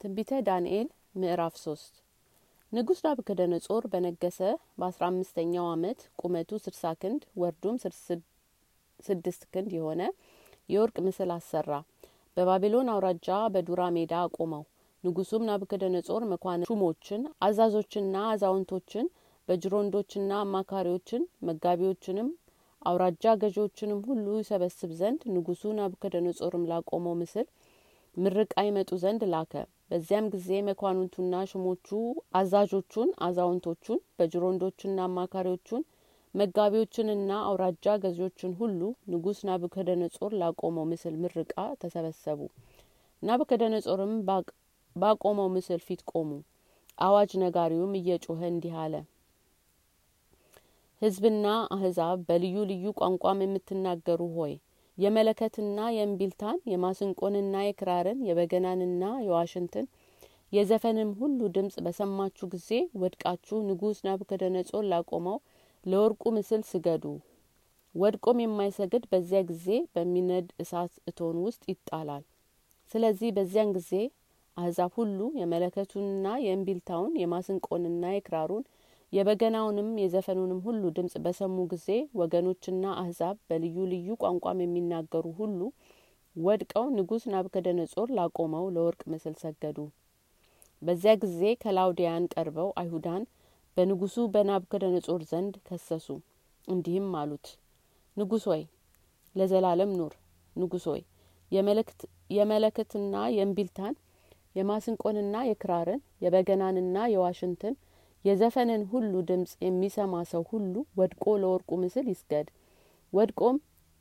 ትንቢተ ዳንኤል ምዕራፍ ሶስት ንጉሥ ናቡከደነጾር በነገሰ በአስራ አምስተኛው አመት ቁመቱ ስድሳ ክንድ ወርዱም ስድስት ክንድ የሆነ የወርቅ ምስል አሰራ። በባቢሎን አውራጃ በዱራ ሜዳ አቆመው። ንጉሱም ናቡከደነጾር መኳን ሹሞችን፣ አዛዞችና አዛውንቶችን፣ በጅሮንዶችና አማካሪዎችን፣ መጋቢዎችንም አውራጃ ገዢዎችንም ሁሉ ይሰበስብ ዘንድ ንጉሱ ናቡከደነጾርም ላቆመው ምስል ምርቃ ይመጡ ዘንድ ላከ። በዚያም ጊዜ መኳንንቱና ሹሞቹ አዛዦቹን፣ አዛውንቶቹን፣ በጅሮንዶችና አማካሪዎቹን፣ መጋቢዎችንና አውራጃ ገዢዎችን ሁሉ ንጉስ ናቡከደነጾር ላቆመው ምስል ምርቃ ተሰበሰቡ። ናቡከደነጾርም ባቆመው ምስል ፊት ቆሙ። አዋጅ ነጋሪውም እየጮኸ እንዲህ አለ። ሕዝብና አህዛብ በልዩ ልዩ ቋንቋም የምትናገሩ ሆይ የመለከትና የእምቢልታን የማስንቆንና የክራርን የበገናንና የዋሽንትን የዘፈንም ሁሉ ድምጽ በሰማችሁ ጊዜ ወድቃችሁ ንጉሥ ናቡከደነጾር ላቆመው ለወርቁ ምስል ስገዱ። ወድቆም የማይሰግድ በዚያ ጊዜ በሚነድ እሳት እቶን ውስጥ ይጣላል። ስለዚህ በዚያን ጊዜ አህዛብ ሁሉ የመለከቱንና የእምቢልታውን የማስንቆንና የክራሩን የበገናውንም የዘፈኑንም ሁሉ ድምጽ በሰሙ ጊዜ ወገኖችና አህዛብ በልዩ ልዩ ቋንቋም የሚናገሩ ሁሉ ወድቀው ንጉሥ ናቡከደነጾር ላቆመው ለወርቅ ምስል ሰገዱ። በዚያ ጊዜ ከላውዲያን ቀርበው አይሁዳን በንጉሱ በናቡከደነጾር ዘንድ ከሰሱ። እንዲህም አሉት፣ ንጉሥ ሆይ ለዘላለም ኑር። ንጉሥ ሆይ የመለከትና የእምቢልታን የማስንቆንና የክራርን የበገናንና የዋሽንትን የዘፈንን ሁሉ ድምጽ የሚሰማ ሰው ሁሉ ወድቆ ለወርቁ ምስል ይስገድ። ወድቆም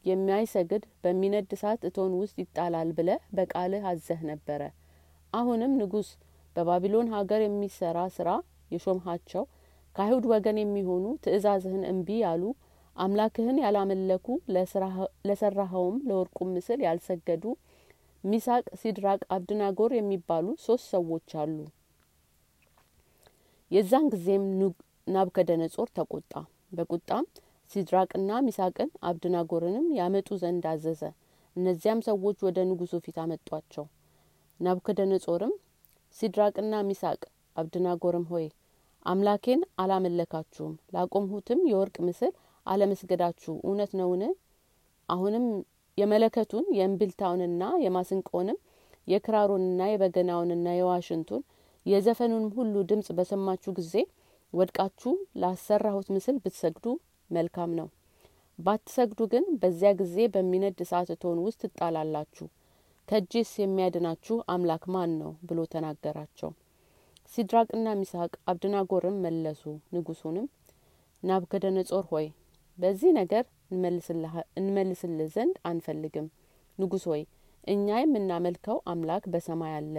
የሚያይሰግድ በሚነድ እሳት እቶን ውስጥ ይጣላል ብለ በቃልህ አዘህ ነበረ። አሁንም ንጉሥ በባቢሎን ሀገር የሚሰራ ስራ የሾምሃቸው ከአይሁድ ወገን የሚሆኑ ትእዛዝህን እምቢ ያሉ አምላክህን ያላመለኩ ለሰራኸውም ለወርቁ ምስል ያልሰገዱ ሚሳቅ፣ ሲድራቅ፣ አብድናጎር የሚባሉ ሶስት ሰዎች አሉ። የዛን ጊዜም ናቡከደነጾር ተቆጣ። በቁጣም ሲድራቅና ሚሳቅን አብድናጎርንም ያመጡ ዘንድ አዘዘ። እነዚያም ሰዎች ወደ ንጉሱ ፊት አመጧቸው። ናቡከደነጾርም ሲድራቅና ሚሳቅ አብድናጎርም ሆይ አምላኬን አላመለካችሁም፣ ላቆምሁትም የወርቅ ምስል አለመስገዳችሁ እውነት ነውን? አሁንም የመለከቱን የእምቢልታውንና የማስንቆንም የክራሩንና የበገናውንና የዋሽንቱን የዘፈኑንም ሁሉ ድምጽ በሰማችሁ ጊዜ ወድቃችሁ ላሰራሁት ምስል ብትሰግዱ መልካም ነው። ባትሰግዱ ግን በዚያ ጊዜ በሚነድ እሳት እቶን ውስጥ ትጣላላችሁ። ከእጄስ የሚያድናችሁ አምላክ ማን ነው? ብሎ ተናገራቸው። ሲድራቅና ሚሳቅ አብድናጎርም መለሱ። ንጉሱንም ናቡከደነጾር ሆይ በዚህ ነገር እንመልስልህ ዘንድ አንፈልግም። ንጉሥ ሆይ እኛ የምናመልከው አምላክ በሰማይ አለ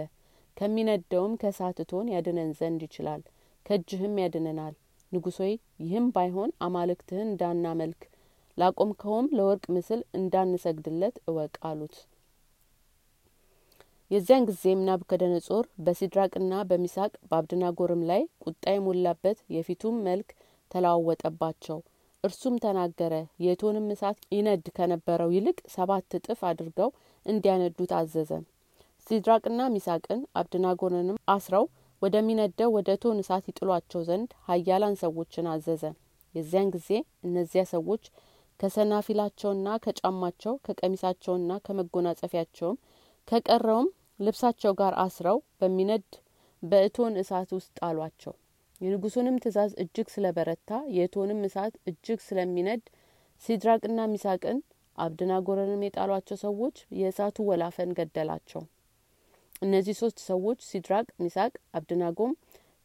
ከሚነደውም ከእሳት እቶን ያድነን ዘንድ ይችላል፣ ከእጅህም ያድነናል። ንጉሥ ሆይ ይህም ባይሆን አማልክትህን እንዳናመልክ ላቆምከውም ለወርቅ ምስል እንዳንሰግድለት እወቅ አሉት። የዚያን ጊዜም ናቡከደነጾር በሲድራቅና በሚሳቅ በአብድናጎርም ላይ ቁጣ የሞላበት የፊቱም መልክ ተለዋወጠባቸው። እርሱም ተናገረ። የእቶንም እሳት ይነድ ከነበረው ይልቅ ሰባት እጥፍ አድርገው እንዲያነዱት አዘዘ። ሲድራቅና ሚሳቅን አብድናጎርንም አስረው ወደሚነደው ወደ እቶን እሳት ይጥሏቸው ዘንድ ኃያላን ሰዎችን አዘዘ። የዚያን ጊዜ እነዚያ ሰዎች ከሰናፊላቸውና ከጫማቸው ከቀሚሳቸውና ከመጎናጸፊያቸውም ከቀረውም ልብሳቸው ጋር አስረው በሚነድ በእቶን እሳት ውስጥ ጣሏቸው። የንጉሱንም ትእዛዝ እጅግ ስለበረታ የእቶንም እሳት እጅግ ስለሚነድ ሲድራቅና ሚሳቅን አብድናጎርንም የጣሏቸው ሰዎች የእሳቱ ወላፈን ገደላቸው። እነዚህ ሶስት ሰዎች ሲድራቅ፣ ሚሳቅ፣ አብድናጎም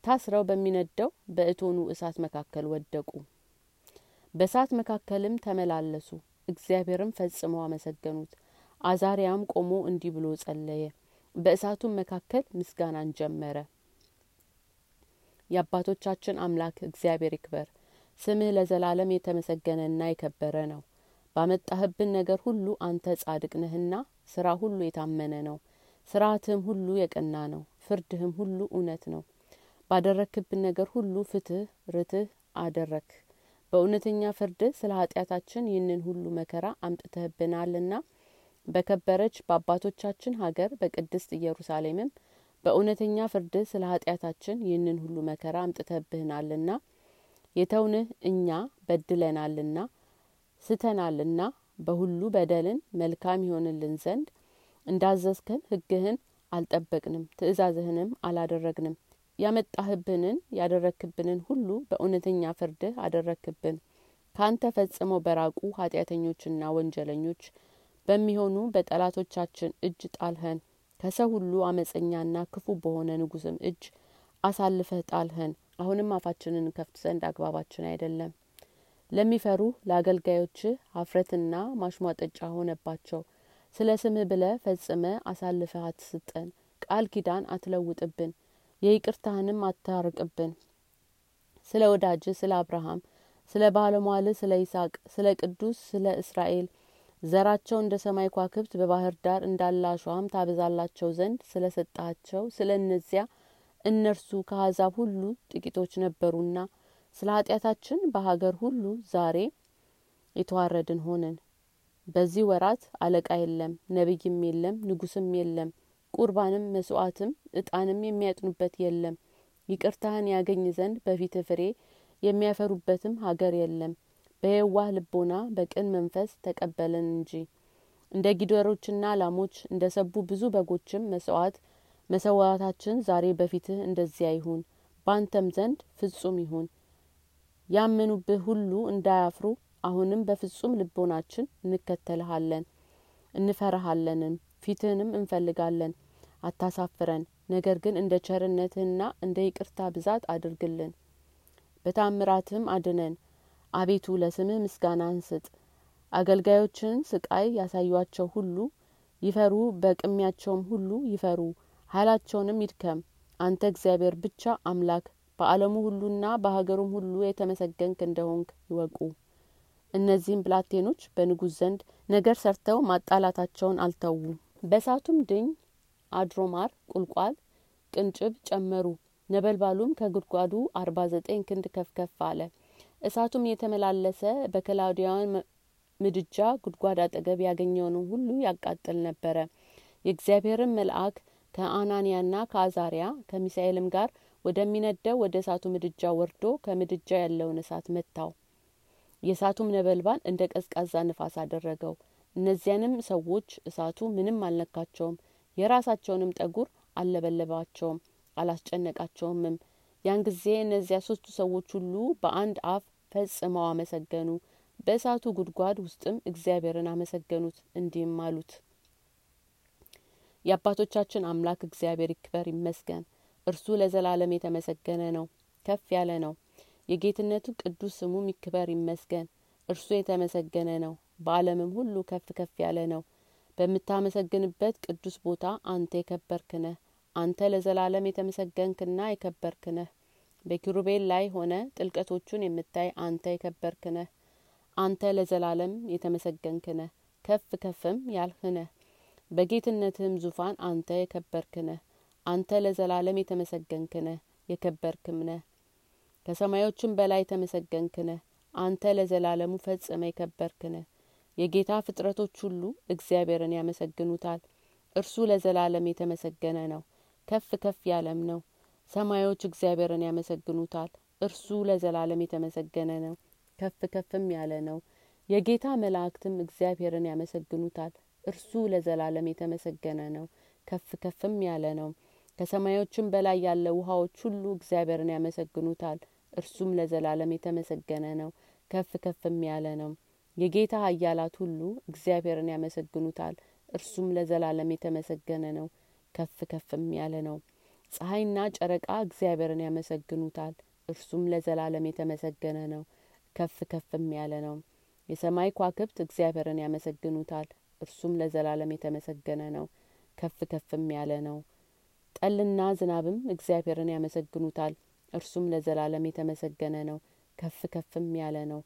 ታስረው በሚነደው በእቶኑ እሳት መካከል ወደቁ። በእሳት መካከልም ተመላለሱ። እግዚአብሔርም ፈጽመው አመሰገኑት። አዛሪያም ቆሞ እንዲህ ብሎ ጸለየ። በእሳቱም መካከል ምስጋናን ጀመረ። የአባቶቻችን አምላክ እግዚአብሔር ይክበር። ስምህ ለዘላለም የተመሰገነና የከበረ ነው። ባመጣህብን ነገር ሁሉ አንተ ጻድቅ ነህና ስራ ሁሉ የታመነ ነው። ስርዓትህም ሁሉ የቀና ነው። ፍርድህም ሁሉ እውነት ነው። ባደረክብን ነገር ሁሉ ፍትህ ርትህ አደረክ። በእውነተኛ ፍርድህ ስለ ኃጢአታችን ይህንን ሁሉ መከራ አምጥተህብናልና በከበረች በአባቶቻችን ሀገር በቅድስት ኢየሩሳሌምም በእውነተኛ ፍርድህ ስለ ኃጢአታችን ይህንን ሁሉ መከራ አምጥተብህናልና የተውንህ እኛ በድለናልና ስተናልና በሁሉ በደልን መልካም ይሆንልን ዘንድ እንዳዘዝከን ህግህን አልጠበቅንም ትእዛዝህንም አላደረግንም። ያመጣህብንን ያደረክብንን ሁሉ በእውነተኛ ፍርድህ አደረክብን። ካንተ ፈጽመው በራቁ ኃጢአተኞችና ወንጀለኞች በሚሆኑ በጠላቶቻችን እጅ ጣልኸን። ከሰው ሁሉ አመፀኛና ክፉ በሆነ ንጉስም እጅ አሳልፈህ ጣልኸን። አሁንም አፋችንን ከፍት ዘንድ አግባባችን አይደለም። ለሚፈሩ ለአገልጋዮች ሀፍረትና ማሽሟጠጫ ሆነባቸው ስለ ስምህ ብለ ፈጽመ አሳልፈህ አትስጠን ቃል ኪዳን አትለውጥብን የይቅርታህንም አታርቅብን። ስለ ወዳጅ ስለ አብርሃም ስለ ባለሟል ስለ ይስሐቅ ስለ ቅዱስ ስለ እስራኤል ዘራቸው እንደ ሰማይ ኳክብት በባህር ዳር እንዳለ አሸዋም ታበዛላቸው ዘንድ ስለ ሰጣቸው ስለ እነዚያ እነርሱ ከአሕዛብ ሁሉ ጥቂቶች ነበሩና ስለ ኃጢአታችን በሀገር ሁሉ ዛሬ የተዋረድን ሆንን በዚህ ወራት አለቃ የለም ነቢይም የለም ንጉስም የለም ቁርባንም መስዋዕትም እጣንም የሚያጥኑበት የለም። ይቅርታህን ያገኝ ዘንድ በፊት ፍሬ የሚያፈሩበትም ሀገር የለም። በየዋህ ልቦና በቅን መንፈስ ተቀበልን እንጂ። እንደ ጊደሮችና ላሞች እንደ ሰቡ ብዙ በጎችም መስዋዕት መሰዋታችን ዛሬ በፊትህ እንደዚያ ይሁን። ባንተም ዘንድ ፍጹም ይሁን። ያመኑብህ ሁሉ እንዳያፍሩ አሁንም በፍጹም ልቦናችን እንከተልሃለን እንፈራሃለንም ፊትህንም እንፈልጋለን። አታሳፍረን ነገር ግን እንደ ቸርነትህና እንደ ይቅርታ ብዛት አድርግልን። በታምራትህም አድነን። አቤቱ ለስምህ ምስጋና እንስጥ አገልጋዮችን ስቃይ ያሳዩአቸው ሁሉ ይፈሩ በቅሚያቸውም ሁሉ ይፈሩ። ኃይላቸውንም ይድከም። አንተ እግዚአብሔር ብቻ አምላክ በአለሙ ሁሉና በሀገሩም ሁሉ የተመሰገንክ እንደሆንክ ይወቁ እነዚህም ብላቴኖች በንጉስ ዘንድ ነገር ሰርተው ማጣላታቸውን አልተዉ በሳቱም ድኝ አድሮማር ቁልቋል ቅንጭብ ጨመሩ። ነበልባሉም ከጉድጓዱ አርባ ዘጠኝ ክንድ ከፍከፍ አለ። እሳቱም የተመላለሰ በከላውዲያውያን ምድጃ ጉድጓድ አጠገብ ያገኘውን ሁሉ ያቃጥል ነበረ። የእግዚአብሔርን መልአክ ከአናንያና ከአዛሪያ ከሚሳኤልም ጋር ወደሚነደው ወደ እሳቱ ምድጃ ወርዶ ከምድጃ ያለውን እሳት መታው የእሳቱም ነበልባል እንደ ቀዝቃዛ ንፋስ አደረገው። እነዚያንም ሰዎች እሳቱ ምንም አልነካቸውም። የራሳቸውንም ጠጉር አልለበለባቸውም አላስጨነቃቸውምም። ያን ጊዜ እነዚያ ሶስቱ ሰዎች ሁሉ በአንድ አፍ ፈጽመው አመሰገኑ። በእሳቱ ጉድጓድ ውስጥም እግዚአብሔርን አመሰገኑት እንዲህም አሉት የአባቶቻችን አምላክ እግዚአብሔር ይክበር ይመስገን። እርሱ ለዘላለም የተመሰገነ ነው ከፍ ያለ ነው የጌትነቱ ቅዱስ ስሙም ይክበር ይመስገን። እርሱ የተመሰገነ ነው። በአለምም ሁሉ ከፍ ከፍ ያለ ነው። በምታመሰግንበት ቅዱስ ቦታ አንተ የከበርክ ነህ። አንተ ለዘላለም የተመሰገንክና የከበርክ ነህ። በኪሩቤል ላይ ሆነ ጥልቀቶቹን የምታይ አንተ የከበርክ ነህ። አንተ ለዘላለም የተመሰገንክ ነህ። ከፍ ከፍም ያልህ ነህ። በጌትነትህም ዙፋን አንተ የከበርክ ነህ። አንተ ለዘላለም የተመሰገንክ ነህ። የከበርክም ነህ ከሰማዮችም በላይ የተመሰገንክ ነህ። አንተ ለዘላለሙ ፈጽመ የከበርክ ነህ። የጌታ ፍጥረቶች ሁሉ እግዚአብሔርን ያመሰግኑታል። እርሱ ለዘላለም የተመሰገነ ነው። ከፍ ከፍ ያለም ነው። ሰማዮች እግዚአብሔርን ያመሰግኑታል። እርሱ ለዘላለም የተመሰገነ ነው። ከፍ ከፍም ያለ ነው። የጌታ መላእክትም እግዚአብሔርን ያመሰግኑታል። እርሱ ለዘላለም የተመሰገነ ነው። ከፍ ከፍም ያለ ነው። ከሰማዮችም በላይ ያለ ውሃዎች ሁሉ እግዚአብሔርን ያመሰግኑታል እርሱም ለዘላለም የተመሰገነ ነው ከፍ ከፍም ያለ ነው። የጌታ ሀያላት ሁሉ እግዚአብሔርን ያመሰግኑታል እርሱም ለዘላለም የተመሰገነ ነው ከፍ ከፍም ያለ ነው። ፀሐይና ጨረቃ እግዚአብሔርን ያመሰግኑታል እርሱም ለዘላለም የተመሰገነ ነው ከፍ ከፍም ያለ ነው። የሰማይ ኳክብት እግዚአብሔርን ያመሰግኑታል እርሱም ለዘላለም የተመሰገነ ነው ከፍ ከፍም ያለ ነው። ጠልና ዝናብም እግዚአብሔርን ያመሰግኑታል እርሱም ለዘላለም የተመሰገነ ነው ከፍ ከፍም ያለ ነው።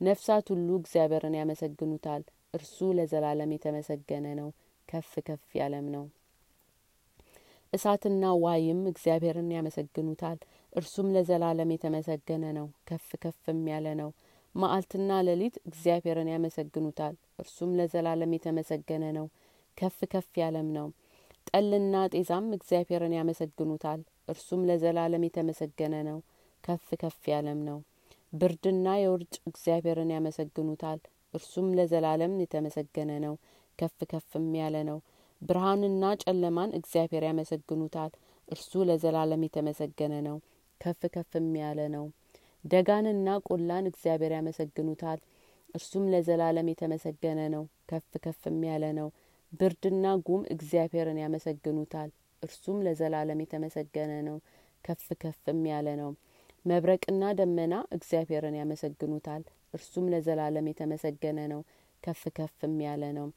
ነፍሳት ሁሉ እግዚአብሔርን ያመሰግኑታል እርሱ ለዘላለም የተመሰገነ ነው ከፍ ከፍ ያለም ነው። እሳትና ዋይም እግዚአብሔርን ያመሰግኑታል እርሱም ለዘላለም የተመሰገነ ነው ከፍ ከፍም ያለ ነው። ማአልትና ሌሊት እግዚአብሔርን ያመሰግኑታል እርሱም ለዘላለም የተመሰገነ ነው ከፍ ከፍ ያለም ነው። ጠልና ጤዛም እግዚአብሔርን ያመሰግኑታል እርሱም ለዘላለም የተመሰገነ ነው ከፍ ከፍ ያለም ነው። ብርድና የውርጭ እግዚአብሔርን ያመሰግኑታል እርሱም ለዘላለም የተመሰገነ ነው ከፍ ከፍም ያለ ነው። ብርሃንና ጨለማን እግዚአብሔር ያመሰግኑታል እርሱ ለዘላለም የተመሰገነ ነው ከፍ ከፍም ያለ ነው። ደጋንና ቆላን እግዚአብሔር ያመሰግኑታል እርሱም ለዘላለም የተመሰገነ ነው ከፍ ከፍም ያለ ነው። ብርድና ጉም እግዚአብሔርን ያመሰግኑታል እርሱም ለዘላለም የተመሰገነ ነው ከፍ ከፍም ያለ ነው። መብረቅና ደመና እግዚአብሔርን ያመሰግኑታል እርሱም ለዘላለም የተመሰገነ ነው ከፍ ከፍም ያለ ነው።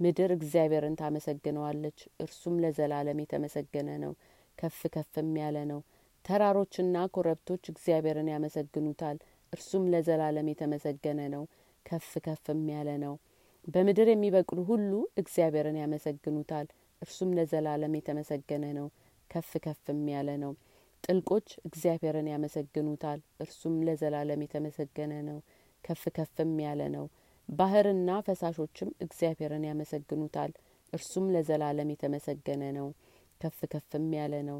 ምድር እግዚአብሔርን ታመሰግነዋለች እርሱም ለዘላለም የተመሰገነ ነው ከፍ ከፍም ያለ ነው። ተራሮችና ኮረብቶች እግዚአብሔርን ያመሰግኑታል እርሱም ለዘላለም የተመሰገነ ነው ከፍ ከፍም ያለ ነው። በምድር የሚበቅሉ ሁሉ እግዚአብሔርን ያመሰግኑታል እርሱም ለዘላለም የተመሰገነ ነው። ከፍ ከፍም ያለ ነው። ጥልቆች እግዚአብሔርን ያመሰግኑታል። እርሱም ለዘላለም የተመሰገነ ነው። ከፍ ከፍም ያለ ነው። ባህርና ፈሳሾችም እግዚአብሔርን ያመሰግኑታል። እርሱም ለዘላለም የተመሰገነ ነው። ከፍ ከፍም ያለ ነው።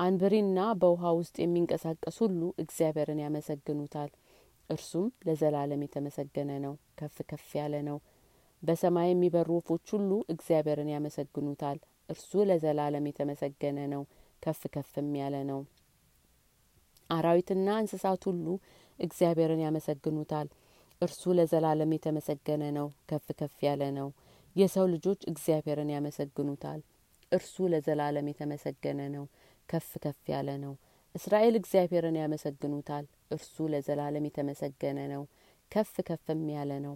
አንብሪና በውሃ ውስጥ የሚንቀሳቀስ ሁሉ እግዚአብሔርን ያመሰግኑታል። እርሱም ለዘላለም የተመሰገነ ነው። ከፍ ከፍ ያለ ነው በሰማይ የሚበሩ ወፎች ሁሉ እግዚአብሔርን ያመሰግኑታል። እርሱ ለዘላለም የተመሰገነ ነው ከፍ ከፍም ያለ ነው። አራዊትና እንስሳት ሁሉ እግዚአብሔርን ያመሰግኑታል። እርሱ ለዘላለም የተመሰገነ ነው ከፍ ከፍ ያለ ነው። የሰው ልጆች እግዚአብሔርን ያመሰግኑታል። እርሱ ለዘላለም የተመሰገነ ነው ከፍ ከፍ ያለ ነው። እስራኤል እግዚአብሔርን ያመሰግኑታል። እርሱ ለዘላለም የተመሰገነ ነው ከፍ ከፍም ያለ ነው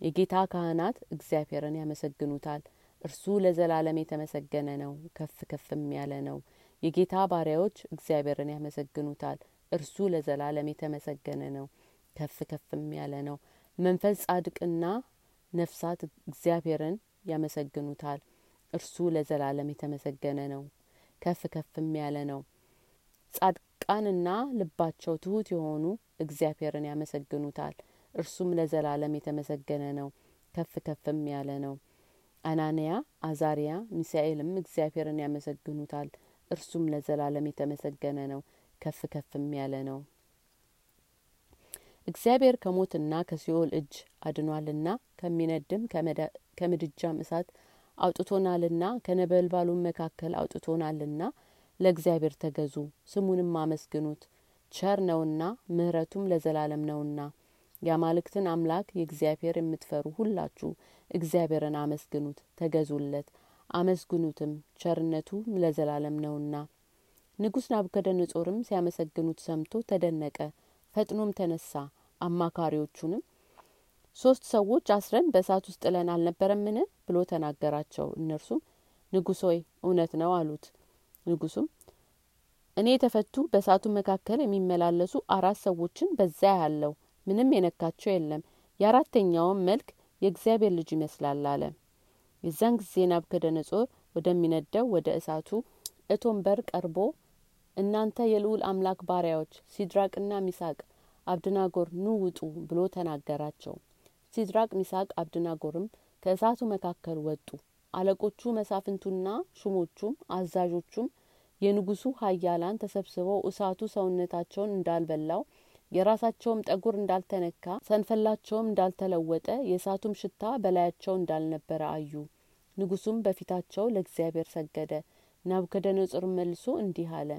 የጌታ ካህናት እግዚአብሔርን ያመሰግኑታል። እርሱ ለዘላለም የተመሰገነ ነው ከፍ ከፍም ያለ ነው። የጌታ ባሪያዎች እግዚአብሔርን ያመሰግኑታል። እርሱ ለዘላለም የተመሰገነ ነው ከፍ ከፍም ያለ ነው። መንፈስ ጻድቅና ነፍሳት እግዚአብሔርን ያመሰግኑታል። እርሱ ለዘላለም የተመሰገነ ነው ከፍ ከፍም ያለ ነው። ጻድቃንና ልባቸው ትሁት የሆኑ እግዚአብሔርን ያመሰግኑታል እርሱም ለዘላለም የተመሰገነ ነው። ከፍ ከፍም ያለ ነው። አናንያ አዛሪያ ሚሳኤልም እግዚአብሔርን ያመሰግኑታል። እርሱም ለዘላለም የተመሰገነ ነው። ከፍ ከፍም ያለ ነው። እግዚአብሔር ከሞትና ከሲኦል እጅ አድኗልና ከሚነድም ከምድጃም እሳት አውጥቶናልና ከነበልባሉም መካከል አውጥቶናልና ለእግዚአብሔር ተገዙ። ስሙንም አመስግኑት። ቸር ነውና ምህረቱም ለዘላለም ነውና የአማልክትን አምላክ የእግዚአብሔር የምትፈሩ ሁላችሁ እግዚአብሔርን አመስግኑት ተገዙለት። አመስግኑትም ቸርነቱ ለዘላለም ነውና። ንጉሥ ናቡከደነጾርም ሲያመሰግኑት ሰምቶ ተደነቀ ፈጥኖም ተነሳ። አማካሪዎቹንም ሶስት ሰዎች አስረን በእሳት ውስጥ ጥለን አልነበረምን? ብሎ ተናገራቸው። እነርሱም ንጉሥ እውነት ነው አሉት። ንጉሱም እኔ የተፈቱ በእሳቱ መካከል የሚመላለሱ አራት ሰዎችን በዚያ ያለው ምንም የነካቸው የለም። የአራተኛውም መልክ የእግዚአብሔር ልጅ ይመስላል አለ። የዛን ጊዜ ናቡከደነጾር ወደሚነደው ወደ እሳቱ እቶን በር ቀርቦ እናንተ የልዑል አምላክ ባሪያዎች ሲድራቅና ሚሳቅ አብድናጎር ኑ ውጡ ብሎ ተናገራቸው። ሲድራቅ ሚሳቅ አብድናጎርም ከእሳቱ መካከል ወጡ። አለቆቹ መሳፍንቱና ሹሞቹም አዛዦቹም የንጉሱ ሀያላን ተሰብስበው እሳቱ ሰውነታቸውን እንዳልበላው የራሳቸውም ጠጉር እንዳልተነካ ሰንፈላቸውም እንዳልተለወጠ የእሳቱም ሽታ በላያቸው እንዳልነበረ አዩ። ንጉሱም በፊታቸው ለእግዚአብሔር ሰገደ። ናቡከደነጾር መልሶ እንዲህ አለ።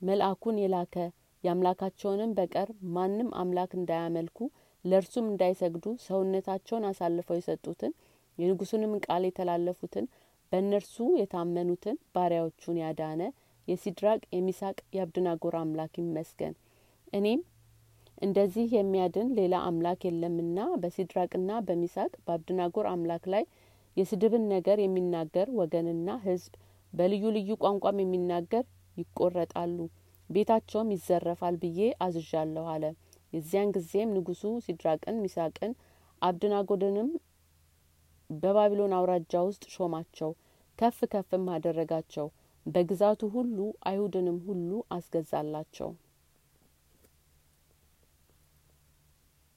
መልአኩን የላከ የአምላካቸውንም በቀር ማንም አምላክ እንዳያመልኩ ለእርሱም እንዳይሰግዱ ሰውነታቸውን አሳልፈው የሰጡትን የንጉሱንም ቃል የተላለፉትን በእነርሱ የታመኑትን ባሪያዎቹን ያዳነ የሲድራቅ የሚሳቅ የአብድናጎር አምላክ ይመስገን። እኔም እንደዚህ የሚያድን ሌላ አምላክ የለምና በሲድራቅና በሚሳቅ በአብድናጎር አምላክ ላይ የስድብን ነገር የሚናገር ወገንና ህዝብ በልዩ ልዩ ቋንቋም የሚናገር ይቆረጣሉ። ቤታቸውም ይዘረፋል ብዬ አዝዣለሁ አለ። የዚያን ጊዜም ንጉሱ ሲድራቅን ሚሳቅን አብድናጎድንም በባቢሎን አውራጃ ውስጥ ሾማቸው ከፍ ከፍም አደረጋቸው። በግዛቱ ሁሉ አይሁድንም ሁሉ አስገዛላቸው